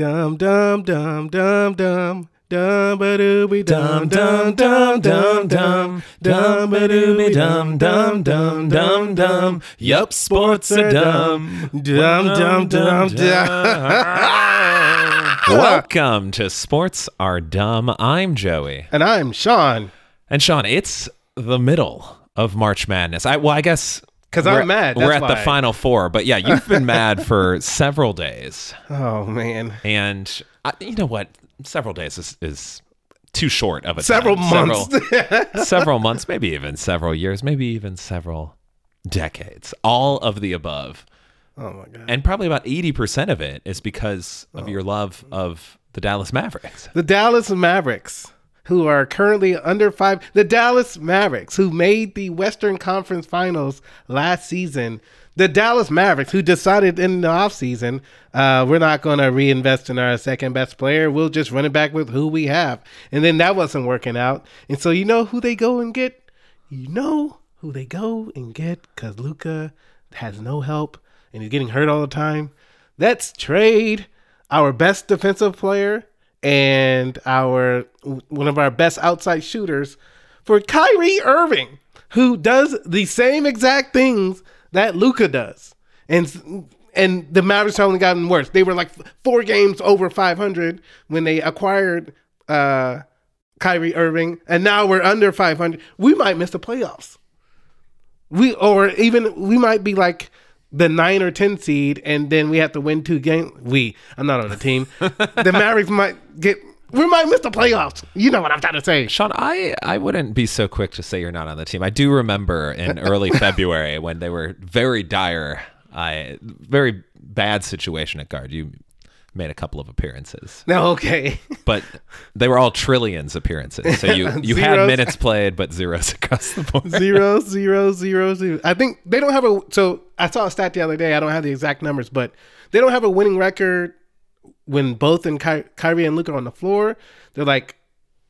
Dum dum dum dum dum. Dum ba dooby dum dum dum dum dum dum ba dooby dum dum dum dum dum. Yup, sports are dumb. Dum dum dum dum. Welcome to Sports Are Dumb. I'm Joey. And I'm Sean. And Sean, it's the middle of March Madness. I well, I guess 'Cause I'm we're- mad, We're at the final four, but yeah, you've been mad for several days, Oh man. and I, you know what? Several days is, is too short of a Several time. months. several, several months, maybe even several years, maybe even several decades. All of the above. oh my god. And probably about 80% of it is because of oh. your love of the Dallas Mavericks. The Dallas Mavericks, who are currently under five, the Dallas Mavericks, who made the Western Conference Finals last season. The Dallas Mavericks, who decided in the offseason, uh, we're not going to reinvest in our second best player. We'll just run it back with who we have. And then that wasn't working out. And so you know who they go and get? You know who they go and get because Luka has no help and he's getting hurt all the time. Let's trade our best defensive player and our one of our best outside shooters for Kyrie Irving, who does the same exact things that Luka does. And and the Mavericks have only gotten worse. They were like four games over 500 when they acquired uh, Kyrie Irving, and now we're under 500. We might miss the playoffs. We or even we might be like the nine or ten seed, and then we have to win two games. We, I'm not on the team. the Mavericks might get. We might miss the playoffs. You know what I'm trying to say. Sean, I, I wouldn't be so quick to say you're not on the team. I do remember in early February when they were very dire, I very bad situation at guard. You made a couple of appearances, No, okay. but they were all trillions appearances. So you, you had minutes played, but zeros across the board. zero, zero, zero, zero. I think they don't have a. So I saw a stat the other day. I don't have the exact numbers, but they don't have a winning record when both and Ky- Kyrie and Luka are on the floor. They're like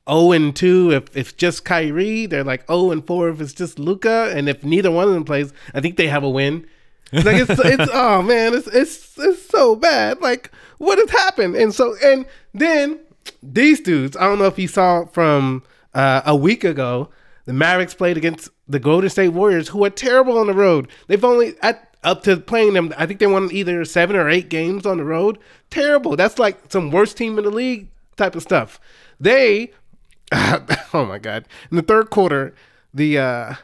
zero and two if if just Kyrie. They're like zero and four if it's just Luka. And if neither one of them plays, I think they have a win. It's like it's it's oh man, it's it's it's so bad. Like what has happened? And so and then these dudes. I don't know if you saw from uh, a week ago. The Mavericks played against the Golden State Warriors, who are terrible on the road. They've only at up to playing them. I think they won either seven or eight games on the road. Terrible. That's like some worst team in the league type of stuff. They, oh my god, in the third quarter, the uh,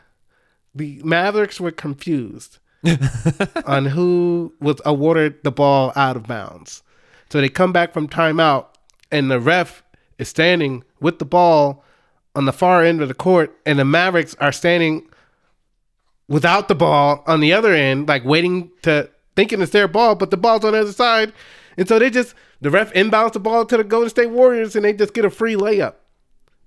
the Mavericks were confused on who was awarded the ball out of bounds. So they come back from timeout, and the ref is standing with the ball on the far end of the court, and the Mavericks are standing without the ball on the other end, like waiting to thinking it's their ball, but the ball's on the other side. And so they just the ref inbounds the ball to the Golden State Warriors and they just get a free layup.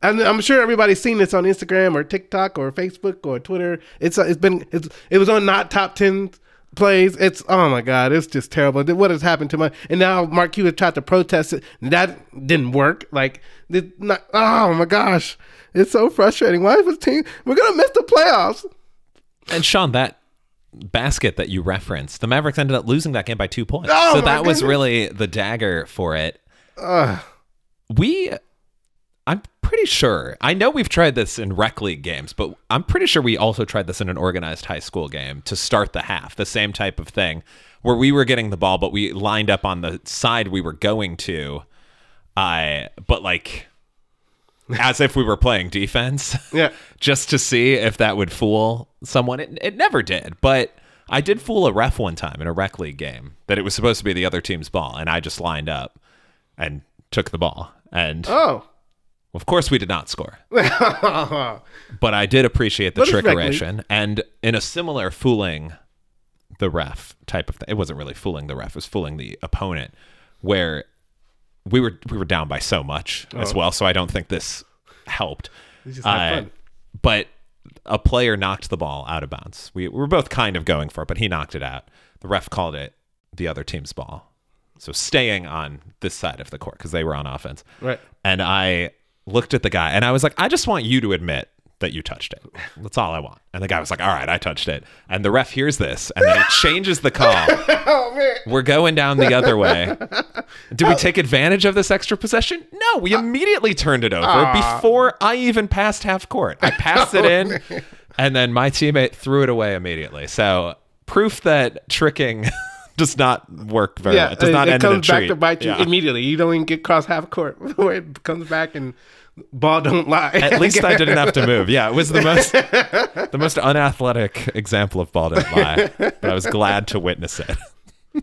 And I'm sure everybody's seen this on Instagram or TikTok or Facebook or Twitter. It's uh, it's been it's, it was on not top ten plays. It's oh my god, it's just terrible. What has happened to my and now Mark Cuban tried to protest it. That didn't work. Like not, oh my gosh, it's so frustrating. Why is this team? We're gonna miss the playoffs. And Sean, that basket that you referenced, the Mavericks ended up losing that game by two points. Oh, so that was really the dagger for it. We, I'm pretty sure, I know we've tried this in rec league games, but I'm pretty sure we also tried this in an organized high school game to start the half, the same type of thing where we were getting the ball, but we lined up on the side we were going to. I, but like, as if we were playing defense Yeah. just to see if that would fool someone. It, it never did, but I did fool a ref one time in a rec league game that it was supposed to be the other team's ball, and I just lined up and took the ball. And Oh. Of course, we did not score, but I did appreciate the trickeration. And in a similar fooling the ref type of thing, it wasn't really fooling the ref; it was fooling the opponent, where we were we were down by so much as well. So I don't think this helped. Oh. just Uh. But a player knocked the ball out of bounds. We, we were both kind of going for it, but he knocked it out. The ref called it the other team's ball. So staying on this side of the court because they were on offense. Right. And I looked at the guy and I was like, I just want you to admit that you touched it. That's all I want. And the guy was like, all right, I touched it. And the ref hears this and then he changes the call. Oh man. We're going down the other way. Did we take advantage of this extra possession? No, we uh, immediately turned it over ah. before I even passed half court. I passed it oh, in, and then my teammate threw it away immediately. So proof that tricking does not work very well. It does not it end in a comes back treat. to bite you Yeah. immediately. You don't even get cross half court before it comes back and ball don't lie. At least I didn't have to move. Yeah, it was the most the most unathletic example of ball don't lie. But I was glad to witness it.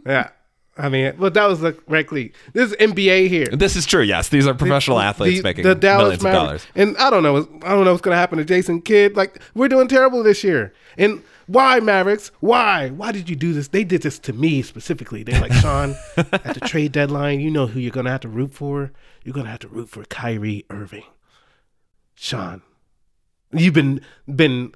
yeah. I mean, well, that was the rec league. This is NBA here. This is true. Yes, these are professional athletes the, making the Dallas millions of Mavericks. dollars. And I don't know. I don't know what's going to happen to Jason Kidd. Like we're doing terrible this year. And why Mavericks? Why? Why did you do this? They did this to me specifically. They're like Sean at the trade deadline. You know who you're going to have to root for. You're to have to root for Kyrie Irving. Sean, you've been been.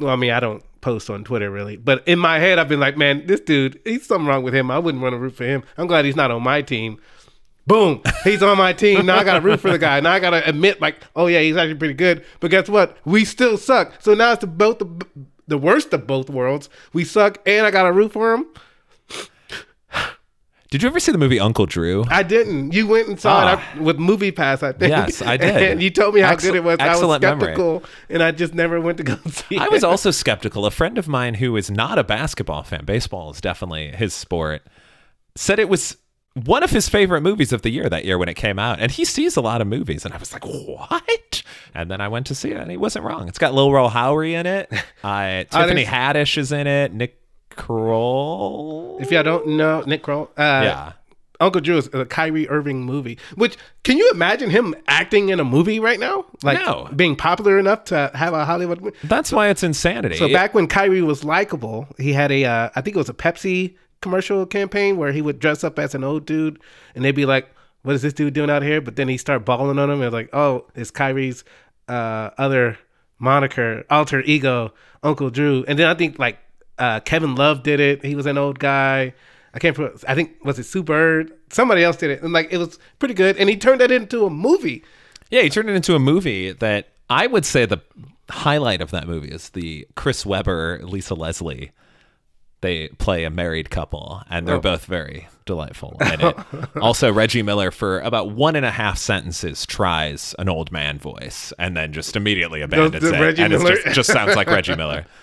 Well, I mean, I don't post on Twitter really, but in my head, I've been like, man, this dude, he's something wrong with him. I wouldn't want to root for him. I'm glad he's not on my team. Boom, he's on my team. Now I got to root for the guy. Now I got to admit, like, oh yeah, he's actually pretty good. But guess what? We still suck. So now it's the both the, the worst of both worlds. We suck, and I got to root for him. Did you ever see the movie Uncle Drew? I didn't. You went and saw it I, with Movie Pass, I think. Ah. Yes, I did. And you told me how Excellent- good it was. I was excellent memory. skeptical, and I just never went to go see it. I it. was also skeptical. A friend of mine who is not a basketball fan, baseball is definitely his sport, said it was one of his favorite movies of the year that year when it came out. And he sees a lot of movies. And I was like, what? And then I went to see it and he wasn't wrong. It's got Lil Rel Howery in it. Uh, Tiffany Haddish is in it. Nick Kroll. If y'all don't know, Nick Kroll. Uh, yeah. Uncle Drew is a Kyrie Irving movie. Which can you imagine him acting in a movie right now? Like No. being popular enough to have a Hollywood. movie? That's why it's insanity. So back when Kyrie was likable, he had a uh, I think it was a Pepsi commercial campaign where he would dress up as an old dude, and they'd be like, "What is this dude doing out here?" But then he start balling on him, and like, "Oh, it's Kyrie's uh, other moniker, alter ego, Uncle Drew." And then I think like uh, Kevin Love did it. He was an old guy. I can't. pro- I think was it Sue Bird? Somebody else did it, and like it was pretty good. And he turned that into a movie. Yeah, he turned it into a movie that I would say the highlight of that movie is the Chris Webber, Lisa Leslie. They play a married couple, and they're both very delightful in it. also, Reggie Miller, for about one and a half sentences, tries an old man voice and then just immediately abandons the it. Reggie and Miller? just, just sounds like Reggie Miller.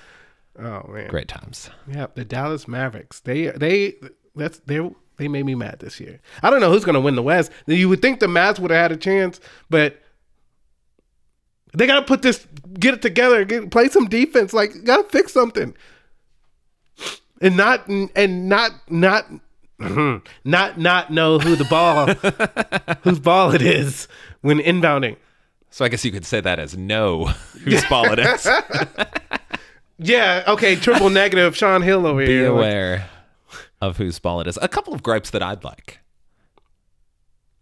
Oh man, Great times. Yeah, the Dallas Mavericks. They they that's they they made me mad this year. I don't know who's gonna win the West. You would think the Mavs would have had a chance, but they gotta put this get it together, get play some defense. Like gotta fix something. And not and not not not not know who the ball whose ball it is when inbounding. So I guess you could say that as no whose ball it is. Yeah, okay, triple negative Sean Hill over here. Be aware of whose ball it is. A couple of gripes that I'd like.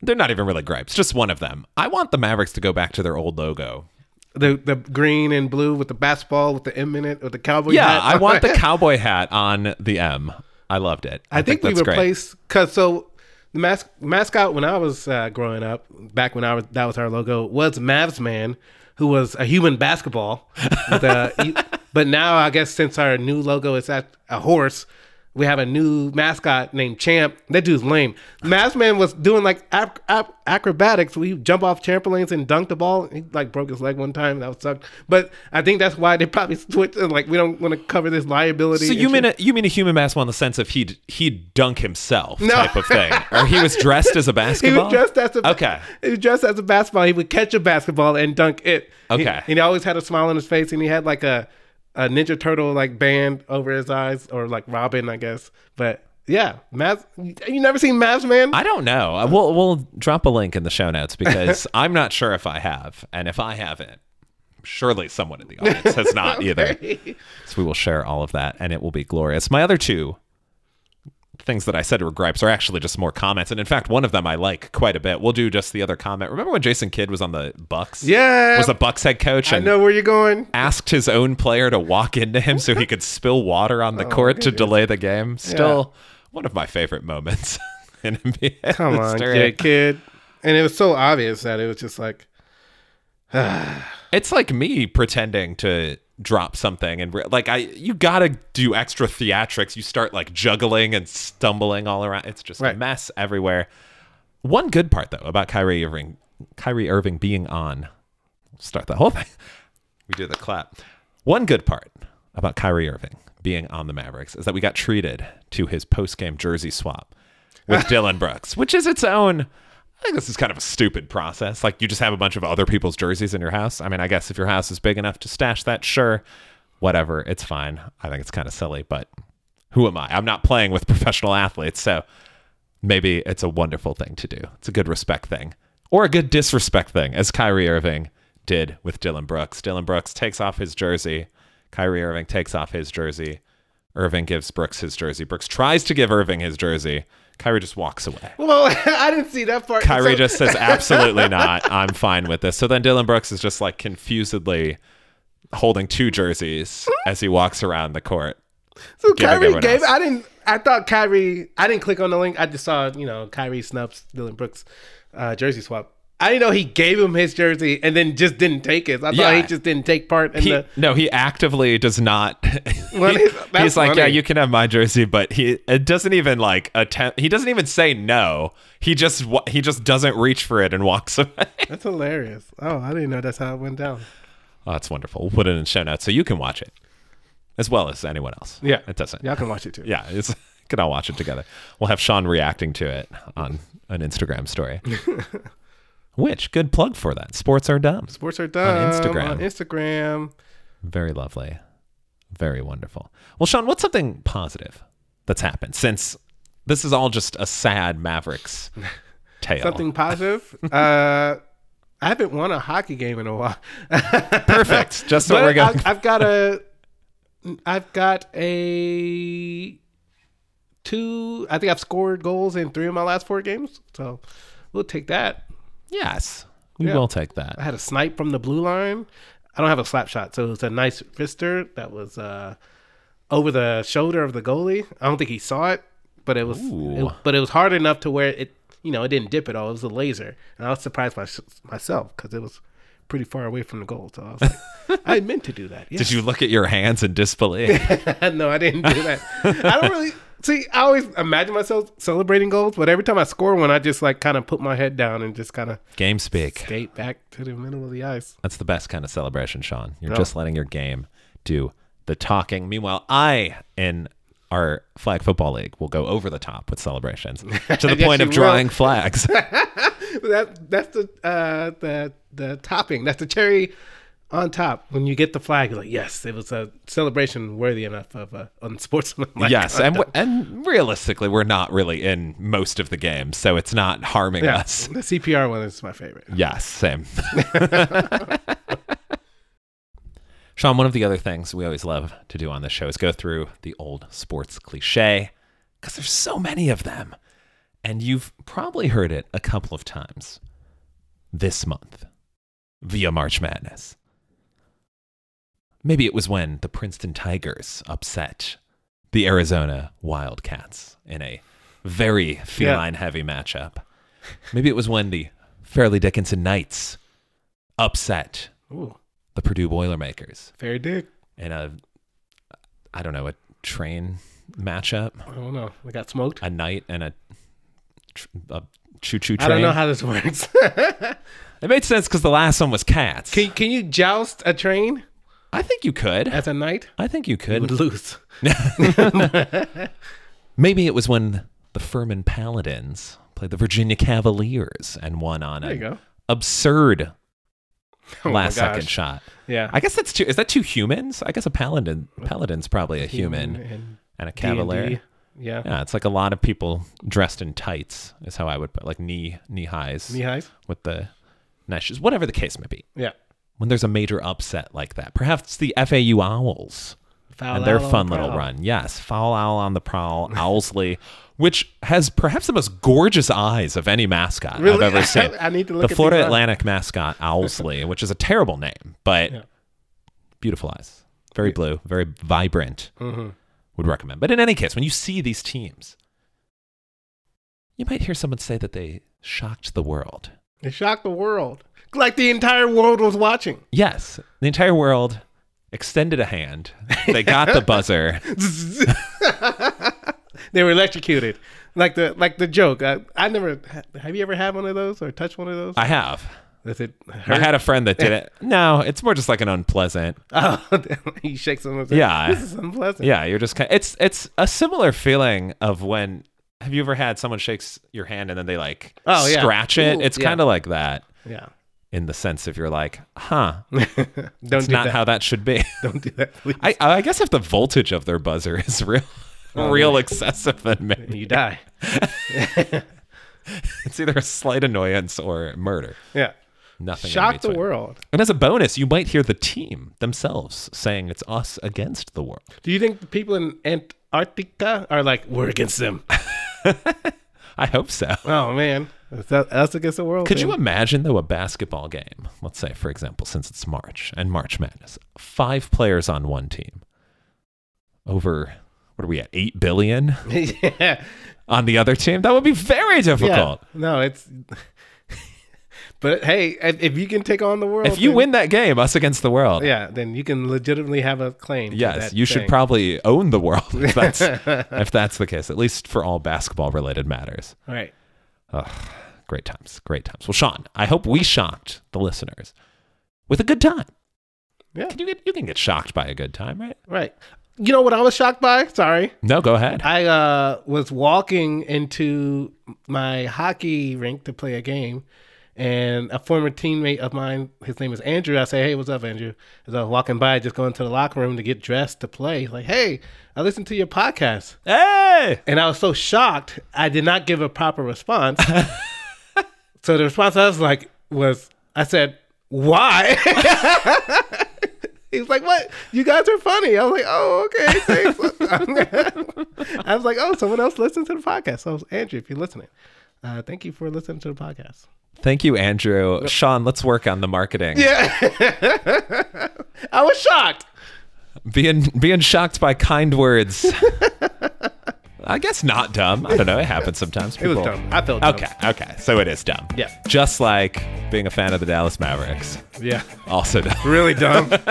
They're not even really gripes, just one of them. I want the Mavericks to go back to their old logo. The the green and blue with the basketball with the M in it with the cowboy Yeah, hat. I want the cowboy hat on the M. I loved it. I, think, we that's great. replaced because so the mas- mascot when I was uh, growing up, back when I was that was our logo was Mavs Man, who was a human basketball. with, uh, you- but now I guess since our new logo is at a horse, we have a new mascot named Champ. That dude's lame. Mavs Man was doing like ac- ac- acrobatics. We jump off trampolines and dunk the ball. He like broke his leg one time. That was sucked. But I think that's why they probably switched. and, Like we don't want to cover this liability. So you mean a, you mean a human basketball in the sense of he'd he'd dunk himself No. type of thing, or he was dressed as a He basketball? was dressed as a Okay. He was dressed as a basketball. He would catch a basketball and dunk it. He- Okay. and he always had a smile on his face, and he had like a a Ninja Turtle like band over his eyes, or like Robin, I guess. But yeah, Mavs. You never seen Mavs, man? I don't know. Uh, We'll we'll drop a link in the show notes because I'm not sure if I have, and if I haven't, surely someone in the audience has not either. So we will share all of that, and it will be glorious. My other two things that I said were gripes are actually just more comments, and in fact, one of them I like quite a bit. We'll do just the other comment. Remember when Jason Kidd was on the Bucks? Yeah. was a Bucks head coach I and know where you're going. asked his own player to walk into him so he could spill water on the oh, court to delay the game. Still one of my favorite moments in NBA. Come on, history. kid, kid. And it was so obvious that it was just like, It's like me pretending to drop something and re- like I you got to do extra theatrics. You start like juggling and stumbling all around. It's just a mess everywhere. One good part though about Kyrie Irving Kyrie Irving being on start the whole thing. We do the clap. One good part about Kyrie Irving being on the Mavericks is that we got treated to his post-game jersey swap with Dillon Brooks, which is its own I think this is kind of a stupid process. Like you just have a bunch of other people's jerseys in your house. I mean, I guess if your house is big enough to stash that, sure, whatever, it's fine. I think it's kind of silly, but who am I? I'm not playing with professional athletes, so maybe it's a wonderful thing to do. It's a good respect thing or a good disrespect thing, as Kyrie Irving did with Dillon Brooks. Dillon Brooks takes off his jersey. Kyrie Irving takes off his jersey. Irving gives Brooks his jersey. Brooks tries to give Irving his jersey. Kyrie just walks away. Well, I didn't see that part. Kyrie So- just says, absolutely not. I'm fine with this. So then Dillon Brooks is just like confusedly holding two jerseys as he walks around the court. So Kyrie gave. else. I didn't. I thought Kyrie. I didn't click on the link. I just saw you know Kyrie snubs Dillon Brooks uh, jersey swap. I didn't know he gave him his jersey and then just didn't take it. I thought Yeah. he just didn't take part in He, the. no, he actively does not. Well, he- he's like, funny. yeah, you can have my jersey, but he it doesn't even like attempt. He doesn't even say no. He just he just doesn't reach for it and walks away. That's hilarious. Oh, I didn't know that's how it went down. Oh, that's wonderful. We'll put it in show notes so you can watch it as well as anyone else. Yeah, it doesn't. Y'all can watch it too. Yeah, it's can all watch it together. We'll have Sean reacting to it on an Instagram story. Which good plug for that. Sports are dumb. Sports are done Instagram. On Instagram. Very lovely. Very wonderful. Well, Sean, what's something positive that's happened since this is all just a sad Mavericks tale? Something positive. uh, I haven't won a hockey game in a while. perfect. Just what we're going. I've got a, I've got a two. I think I've scored goals in three of my last four games. So we'll take that. Yes, we Yeah. will take that. I had a snipe from the blue line. I don't have a slap shot, so it was a nice fister that was uh, over the shoulder of the goalie. I don't think he saw it, but it was, it- but it was hard enough to where it, you know, it didn't dip at all. It was a laser, and I was surprised by myself because it was pretty far away from the goal. So I was like, I meant to do that. Did you look at your hands in disbelief? no, I didn't do that. I don't really see. I always imagine myself celebrating goals, but every time I score one, I just like kind of put my head down and just kind of game speak. skate back to the middle of the ice. That's the best kind of celebration, Sean. You're just letting your game do the talking. Meanwhile, I in our flag football league will go over the top with celebrations to the point of will. drawing flags. that that's the uh the the topping. That's the cherry on top. When you get the flag, you're like, yes, it was a celebration worthy enough of uh, a unsportsmanlike. yes, and w- and realistically, we're not really in most of the games, so it's not harming yeah, us. the CPR one is my favorite. Yes, same. Sean, one of the other things we always love to do on this show is go through the old sports cliche because there's so many of them. And you've probably heard it a couple of times this month via March Madness. Maybe it was when the Princeton Tigers upset the Arizona Wildcats in a very feline heavy matchup. Maybe it was when the Fairleigh Dickinson Knights upset Ooh, the Purdue Boilermakers fair dick. in a, I don't know, a train matchup, I don't know. We got smoked. a night and a, tr- a choo-choo train. I don't know how this works. it made sense because the last one was cats. can can you joust a train I think you could. as a knight? I think you could. would lose. Maybe it was when the Furman Paladins played the Virginia Cavaliers and won on There you an go. absurd Oh my last second gosh. shot. Yeah. I guess that's two. Is that two humans? I guess a paladin. Paladin's probably a human and and a D&D. cavalier. Yeah. Yeah, it's like a lot of people dressed in tights. Is how I would put like knee knee highs Knee highs. with the nice shoes. Whatever the case may be. Yeah. When there's a major upset like that, perhaps the FAU Owls Foul and their fun the little run. Yes, foul owl on the prowl, Owlsley, which has perhaps the most gorgeous eyes of any mascot Really? I've ever seen. I need to look the at Florida eyes. Atlantic mascot Owlsley, which is a terrible name, but Yeah. beautiful eyes, very blue, very vibrant. Mhm. Would recommend. But in any case, when you see these teams, you might hear someone say that they shocked the world. They shocked the world. Like the entire world was watching. Yes, the entire world extended a hand. They got the buzzer. They were electrocuted. Like the like the joke. I, I never have you ever had one of those or touched one of those? I have. Does it I had a friend that did it. No, it's more just like an unpleasant. Oh, he shakes him. Yeah. this is unpleasant. Yeah, you're just kind. It's it's a similar feeling of when. Have you ever had someone shakes your hand and then they like Oh, yeah. scratch it? Ooh, it's yeah. kind of like that yeah. In the sense of you're like, huh, Don't it's do not that. how that should be. Don't do that, please. I I guess if the voltage of their buzzer is real, Oh, real excessive, then maybe you die. it's either a slight annoyance or murder. Yeah. Nothing. in Shock the world. And as a bonus, you might hear the team themselves saying it's us against the world. Do you think the people in Antarctica are like we're against them? I hope so. Oh man, is that us against the world? Could you imagine though a basketball game? Let's say, for example, since it's March and March Madness, five players on one team, over what are we at eight billion yeah. on the other team? That would be very yeah. difficult. No, it's. but hey, if if you can take on the world, If you then- win that game, us against the world, yeah, then you can legitimately have a claim. to yes, you should probably own the world if that's if that's the case. At least for all basketball related matters. All right. Great times, great times. Well, Sean, I hope we shocked the listeners with a good time. Yeah. Can you get you can get shocked by a good time, right? Right. You know what I was shocked by? Sorry. No, go ahead. I uh, was walking into my hockey rink to play a game, and a former teammate of mine, his name is Andrew. I say, "Hey, what's up, Andrew?" As I was walking by, just going to the locker room to get dressed to play. He's like, "Hey, I listened to your podcast," Hey! and I was so shocked I did not give a proper response. so the response I was like was, I said, "Why?" He was like, "What? You guys are funny." I was like, "Oh, okay." Thanks. I was like, "Oh, someone else listens to the podcast." So, Andrew, if you're listening, uh, thank you for listening to the podcast. Thank you, Andrew. Sean, let's work on the marketing. Yeah, I was shocked. Being being shocked by kind words. I guess not dumb. I don't know. It happens sometimes. It was dumb. I felt dumb. Okay, okay. So it is dumb. Yeah. Just like being a fan of the Dallas Mavericks. Yeah, Also dumb. really dumb.